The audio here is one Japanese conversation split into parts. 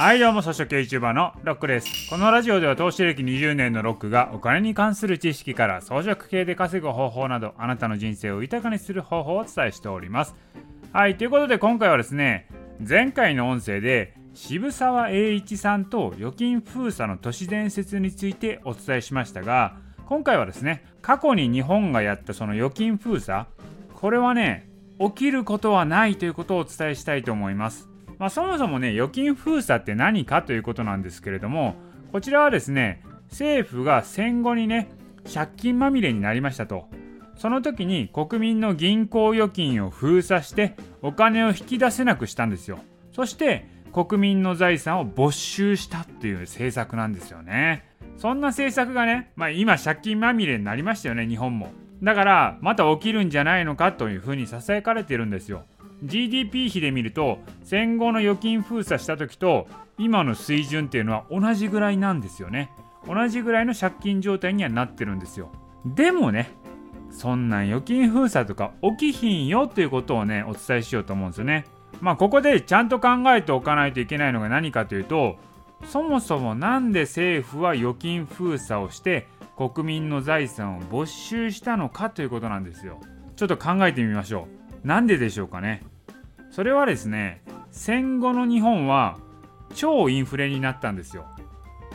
はいどうも草食系 YouTuber のロックです。このラジオでは投資歴20年のロックがお金に関する知識から装飾系で稼ぐ方法などあなたの人生を豊かにする方法をお伝えしております。はいということで今回はですね前回の音声で渋沢栄一さんと預金封鎖の都市伝説についてお伝えしましたが今回はですね過去に日本がやったその預金封鎖これはね起きることはないということをお伝えしたいと思います。まあ、そもそもね預金封鎖って何かということなんですけれどもこちらはですね政府が戦後にね借金まみれになりましたと。その時に国民の銀行預金を封鎖してお金を引き出せなくしたんですよ。そして国民の財産を没収したっていう政策なんですよね。そんな政策がね、まあ、今借金まみれになりましたよね日本も。だからまた起きるんじゃないのかというふうにささやかれてるんですよ。GDP 比で見ると戦後の預金封鎖した時と今の水準っていうのは同じぐらいなんですよね。同じぐらいの借金状態にはなってるんですよ。でもねそんなん預金封鎖とか起きひんよということをねお伝えしようと思うんですよね。まあここでちゃんと考えておかないといけないのが何かというとそもそも何で政府は預金封鎖をして国民の財産を没収したのかということなんですよ。ちょっと考えてみましょう。なんででしょうかねそれはですね戦後の日本は超インフレになったんですよ。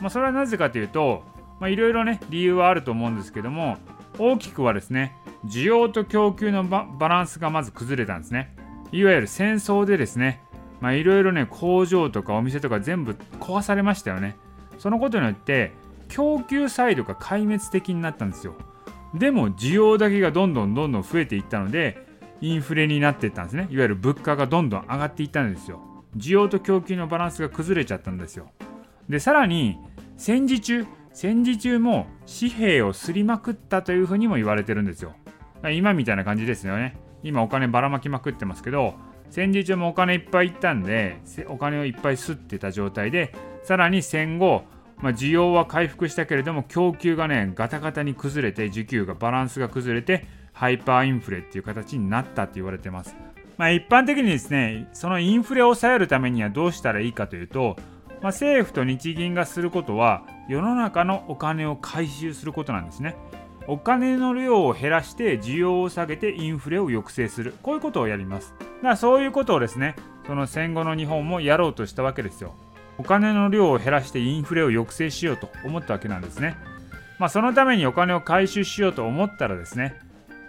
まあ、それはなぜかというといろいろね理由はあると思うんですけども大きくはですね需要と供給のバランスがまず崩れたんですね。いわゆる戦争でですねいろいろね工場とかお店とか全部壊されましたよね。そのことによって供給サイドが壊滅的になったんですよ。でも需要だけがどんどんどんどん増えていったのでインフレになっていったんですね。いわゆる物価がどんどん上がっていったんですよ。需要と供給のバランスが崩れちゃったんですよ。でさらに戦時中戦時中も紙幣をすりまくったというふうにも言われてるんですよ。今みたいな感じですよね。今お金ばらまきまくってますけど戦時中もお金いっぱいいったんでお金をいっぱい吸ってた状態でさらに戦後、まあ、需要は回復したけれども供給がねガタガタに崩れて需給がバランスが崩れてハイパーインフレっていう形になったって言われてます。まあ、一般的にですね、そのインフレを抑えるためにはどうしたらいいかというと、まあ、政府と日銀がすることは世の中のお金を回収することなんですね。お金の量を減らして需要を下げてインフレを抑制する。こういうことをやります。だからそういうことをですね、その戦後の日本もやろうとしたわけですよ。お金の量を減らしてインフレを抑制しようと思ったわけなんですね。まあ、そのためにお金を回収しようと思ったらですね、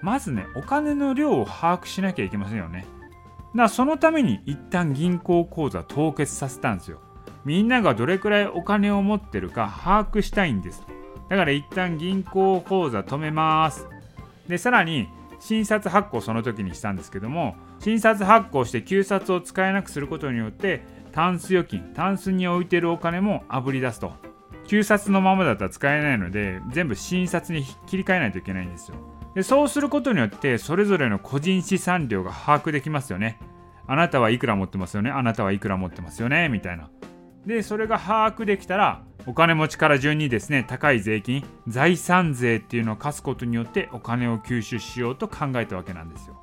まずねお金の量を把握しなきゃいけませんよね。だからそのために一旦銀行口座凍結させたんですよ。みんながどれくらいお金を持ってるか把握したいんです。だから一旦銀行口座止めます。でさらに新札発行その時にしたんですけども新札発行して旧札を使えなくすることによってタンス預金タンスに置いてるお金もあぶり出すと。旧札のままだったら使えないので全部新札に切り替えないといけないんですよ。でそうすることによってそれぞれの個人資産量が把握できますよね。あなたはいくら持ってますよね？あなたはいくら持ってますよね？みたいな。でそれが把握できたらお金持ちから順にですね高い税金財産税っていうのを課すことによってお金を吸収しようと考えたわけなんですよ。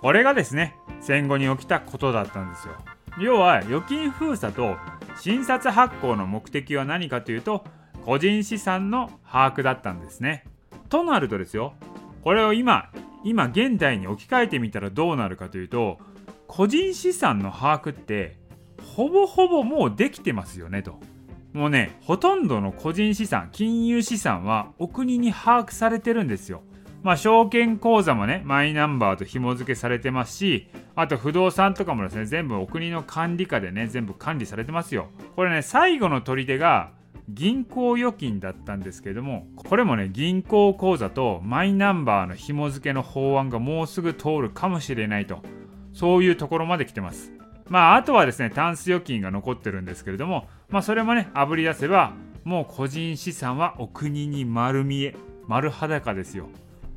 これがですね戦後に起きたことだったんですよ。要は預金封鎖と新札発行の目的は何かというと個人資産の把握だったんですね。となるとですよこれを今今現代に置き換えてみたらどうなるかというと個人資産の把握ってほぼほぼもうできてますよねと。もうねほとんどの個人資産金融資産はお国に把握されてるんですよ。まあ証券口座もねマイナンバーと紐付けされてますしあと不動産とかもですね全部お国の管理下でね全部管理されてますよ。これね最後の砦が銀行預金だったんですけれどもこれもね銀行口座とマイナンバーの紐付けの法案がもうすぐ通るかもしれないとそういうところまで来てます。まああとはですねタンス預金が残ってるんですけれどもまあそれもねあぶり出せばもう個人資産はお国に丸見え丸裸ですよ。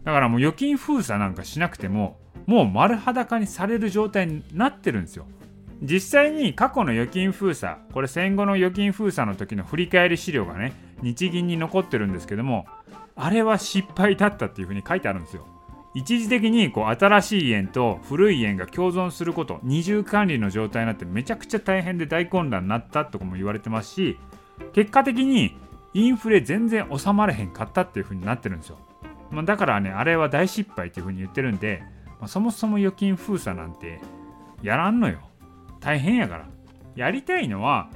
だからもう預金封鎖なんかしなくてももう丸裸にされる状態になってるんですよ。実際に過去の預金封鎖これ戦後の預金封鎖の時の振り返り資料がね日銀に残ってるんですけどもあれは失敗だったっていうふうに書いてあるんですよ。一時的にこう新しい円と古い円が共存すること二重管理の状態になってめちゃくちゃ大変で大混乱になったとかも言われてますし結果的にインフレ全然収まれへんかったっていう風になってるんですよ、まあ、だからねあれは大失敗っていう風に言ってるんで、まあ、そもそも預金封鎖なんてやらんのよ。大変やから。やりたいのは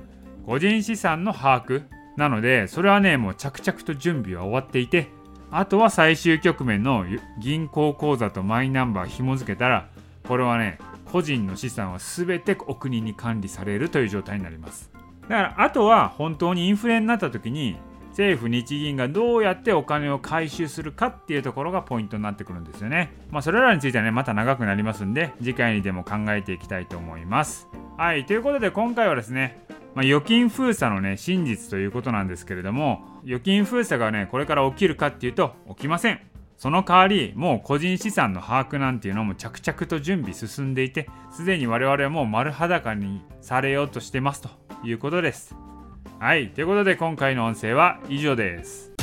個人資産の把握。なのでそれはねもう着々と準備は終わっていてあとは最終局面の銀行口座とマイナンバー紐付けたらこれはね個人の資産は全てお国に管理されるという状態になります。だからあとは本当にインフレになった時に政府日銀がどうやってお金を回収するかっていうところがポイントになってくるんですよね。まあそれらについてはねまた長くなりますんで次回にでも考えていきたいと思います。はいということで今回はですねまあ、預金封鎖のね真実ということなんですけれども預金封鎖がねこれから起きるかっていうと起きません。その代わりもう個人資産の把握なんていうのも着々と準備進んでいてすでに我々はもう丸裸にされようとしてますということです。はい。ということで今回の音声は以上です。